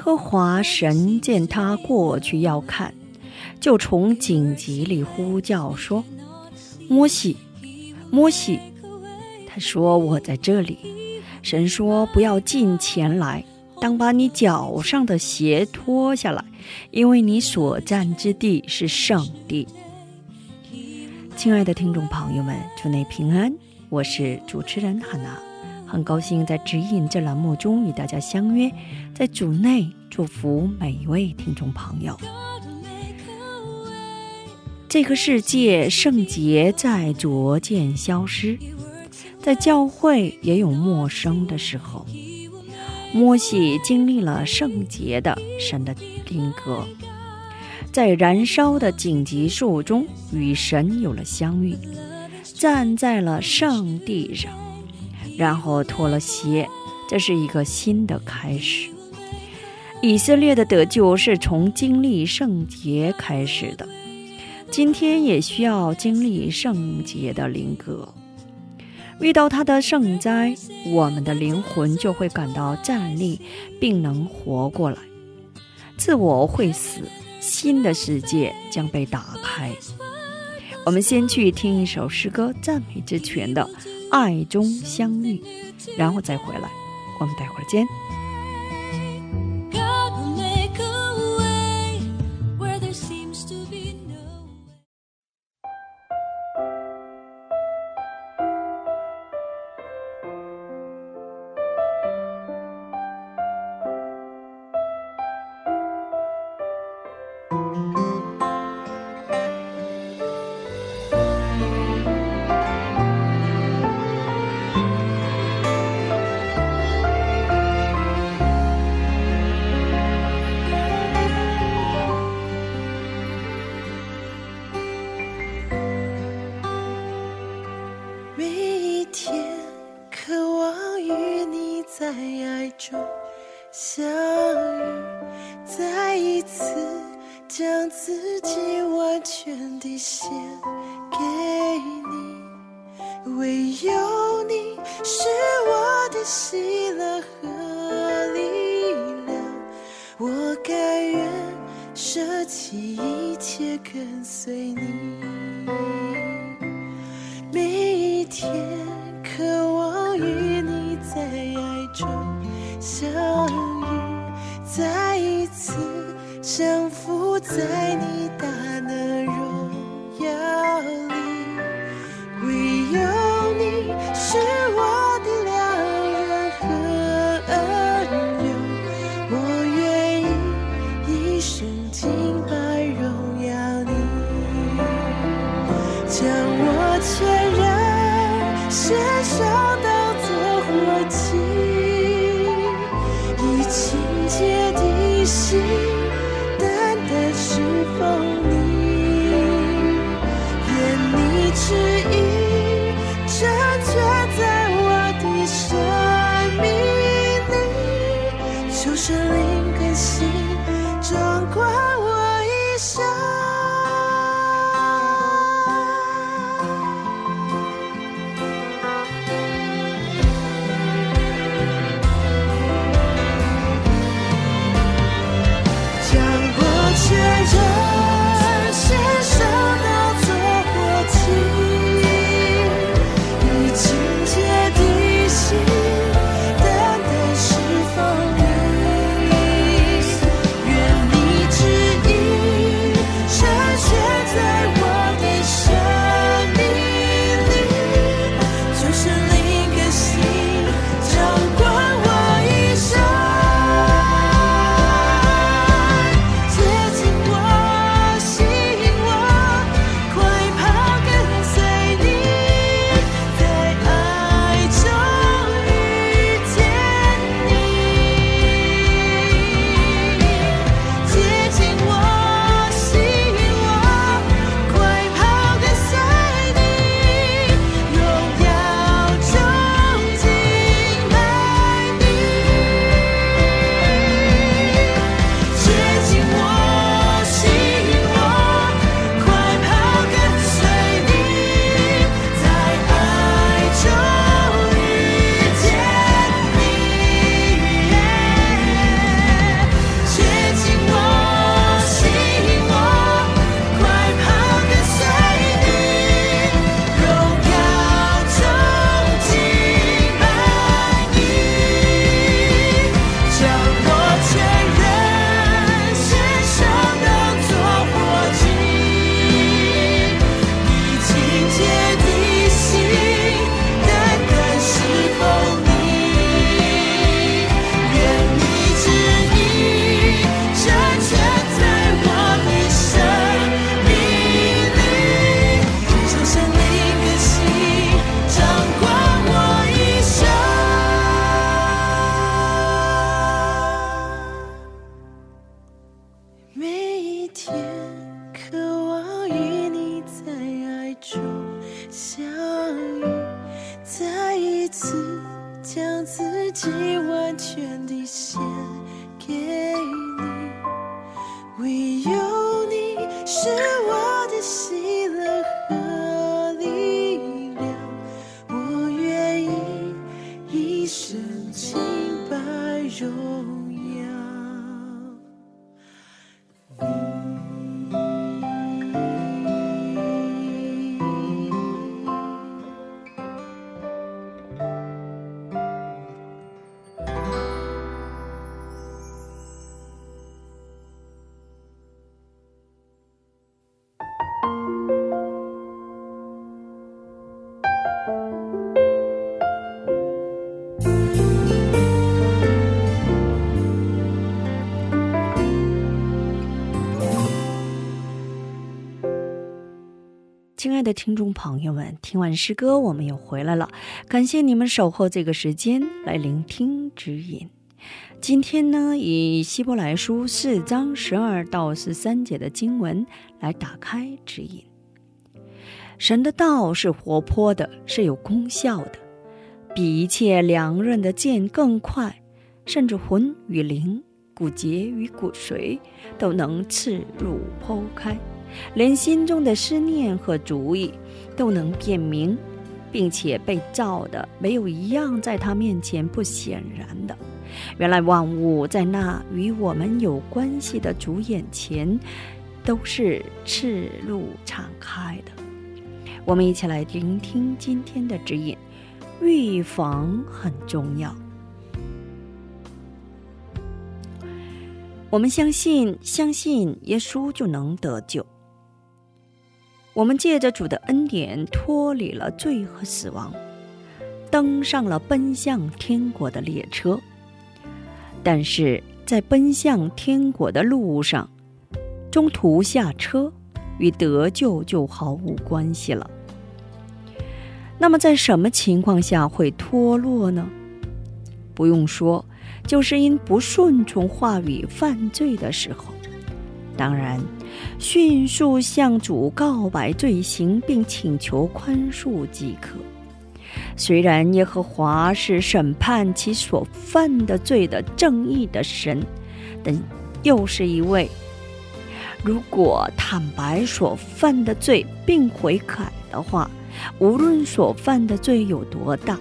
和华神见他过去要看，就从荆棘里呼叫说：“摩西，摩西。”他说：“我在这里。”神说：“不要近前来，当把你脚上的鞋脱下来，因为你所站之地是圣地。”亲爱的听众朋友们，祝你平安，我是主持人汉娜。很高兴在指引这栏目中与大家相约，在主内祝福每一位听众朋友。这个世界圣洁在逐渐消失，在教会也有陌生的时候。摩西经历了圣洁的神的灵格，在燃烧的荆棘树中与神有了相遇，站在了圣地上。然后脱了鞋，这是一个新的开始。以色列的得救是从经历圣洁开始的，今天也需要经历圣洁的灵格。遇到他的圣灾，我们的灵魂就会感到站立，并能活过来。自我会死，新的世界将被打开。我们先去听一首诗歌，赞美之泉的。爱中相遇，然后再回来。我们待会儿见。起一切跟随你。每一天，渴望与你在爱中相遇，再一次降服在你大能心。亲爱的听众朋友们，听完诗歌，我们又回来了。感谢你们守候这个时间来聆听指引。今天呢，以希伯来书四章十二到十三节的经文来打开指引。神的道是活泼的，是有功效的，比一切凉刃的剑更快，甚至魂与灵、骨节与骨髓都能刺入剖开，连心中的思念和主意都能辨明，并且被照的没有一样在他面前不显然的。原来万物在那与我们有关系的主眼前，都是赤露敞开的。我们一起来聆听今天的指引。预防很重要。我们相信，相信耶稣就能得救。我们借着主的恩典脱离了罪和死亡，登上了奔向天国的列车。但是在奔向天国的路上，中途下车，与得救就毫无关系了。那么，在什么情况下会脱落呢？不用说，就是因不顺从话语犯罪的时候。当然，迅速向主告白罪行，并请求宽恕即可。虽然耶和华是审判其所犯的罪的正义的神，但又是一位如果坦白所犯的罪并悔改的话。无论所犯的罪有多大，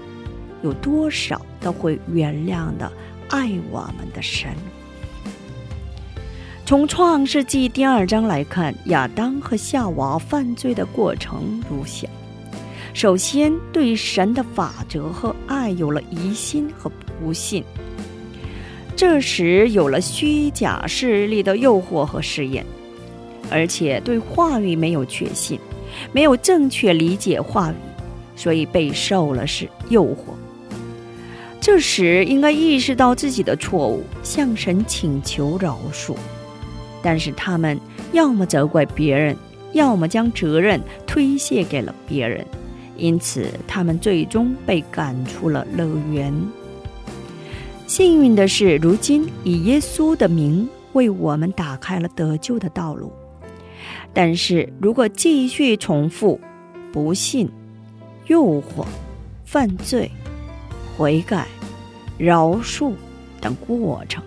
有多少，都会原谅的。爱我们的神。从创世纪第二章来看，亚当和夏娃犯罪的过程如下：首先，对神的法则和爱有了疑心和不信；这时，有了虚假势力的诱惑和试验，而且对话语没有确信。没有正确理解话语，所以被受了是诱惑。这时应该意识到自己的错误，向神请求饶恕。但是他们要么责怪别人，要么将责任推卸给了别人，因此他们最终被赶出了乐园。幸运的是，如今以耶稣的名为我们打开了得救的道路。但是如果继续重复不信、诱惑、犯罪、悔改、饶恕等过程，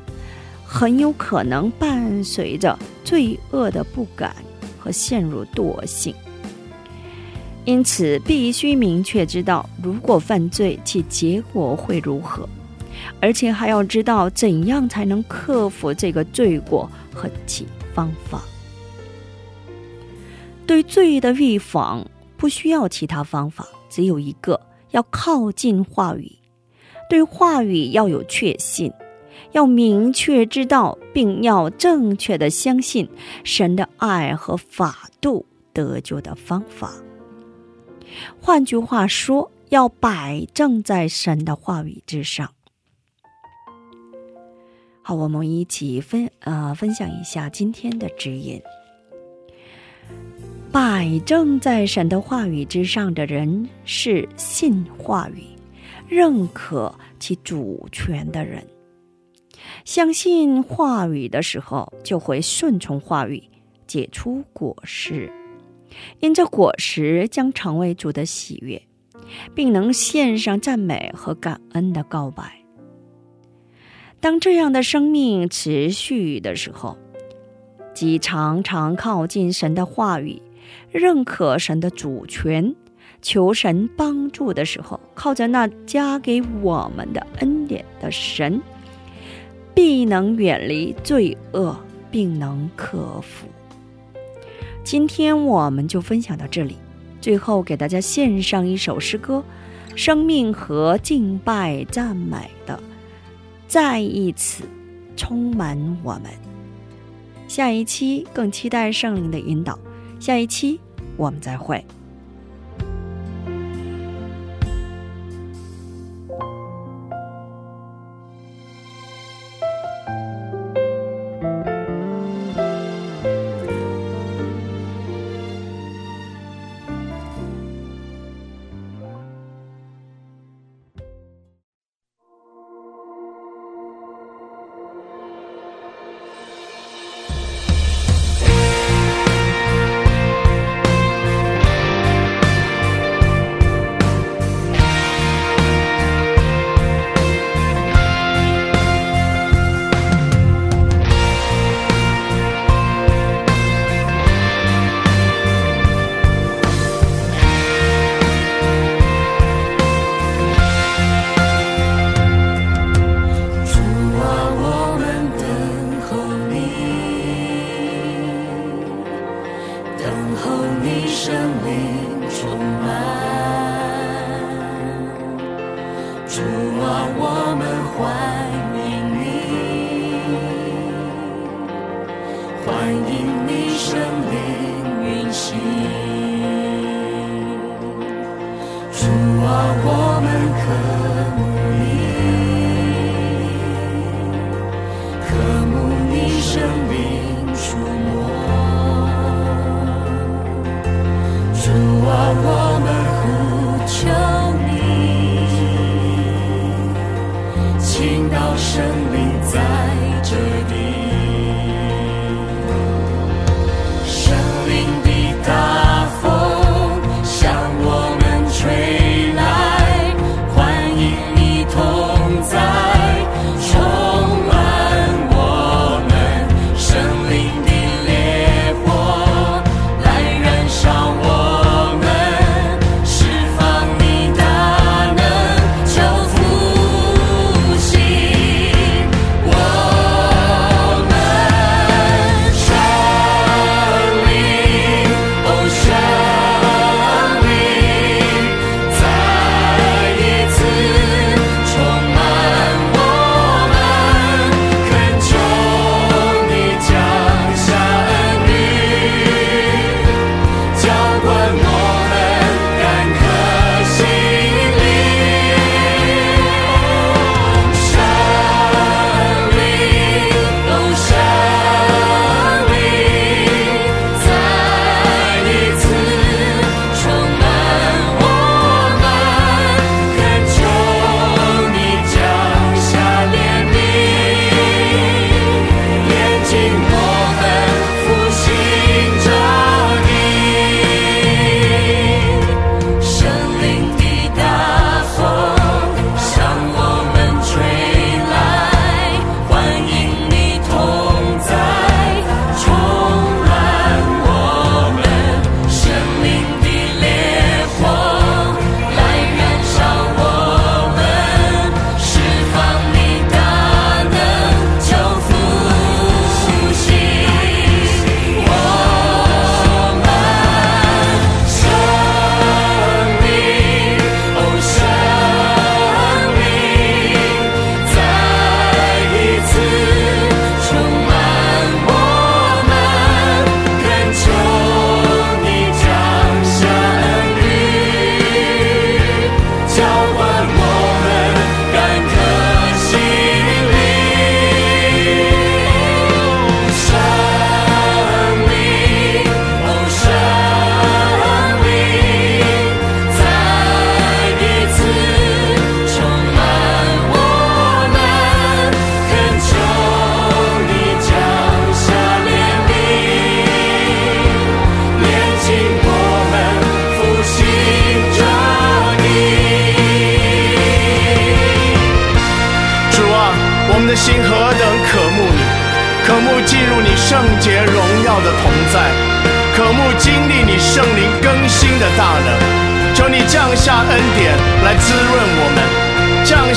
很有可能伴随着罪恶的不敢和陷入惰性。因此，必须明确知道，如果犯罪，其结果会如何，而且还要知道怎样才能克服这个罪过和其方法。对罪的预防不需要其他方法，只有一个：要靠近话语，对话语要有确信，要明确知道，并要正确的相信神的爱和法度得救的方法。换句话说，要摆正在神的话语之上。好，我们一起分呃分享一下今天的指引。摆正在神的话语之上的人，是信话语、认可其主权的人。相信话语的时候，就会顺从话语，结出果实。因这果实将成为主的喜悦，并能献上赞美和感恩的告白。当这样的生命持续的时候，即常常靠近神的话语。认可神的主权，求神帮助的时候，靠着那加给我们的恩典的神，必能远离罪恶，并能克服。今天我们就分享到这里，最后给大家献上一首诗歌：生命和敬拜赞美的，再一次充满我们。下一期更期待圣灵的引导。下一期我们再会。听到圣灵在这地。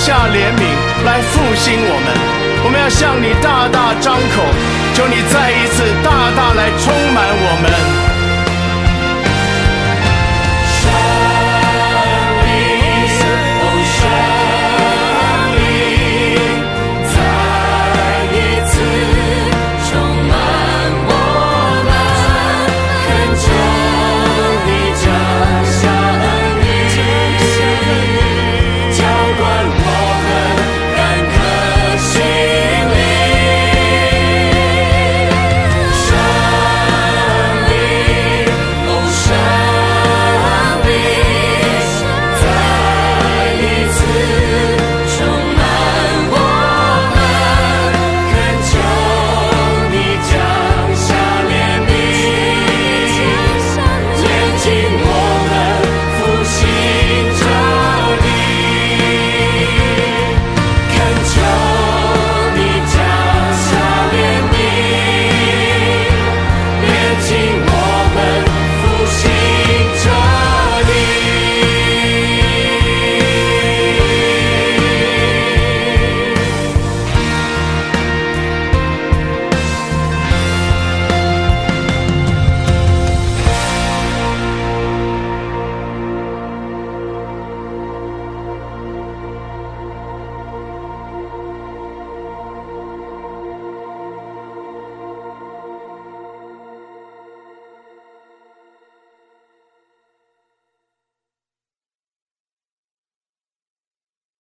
下怜悯来复兴我们。我们要向你大大张口求你再一次大大来充满我们。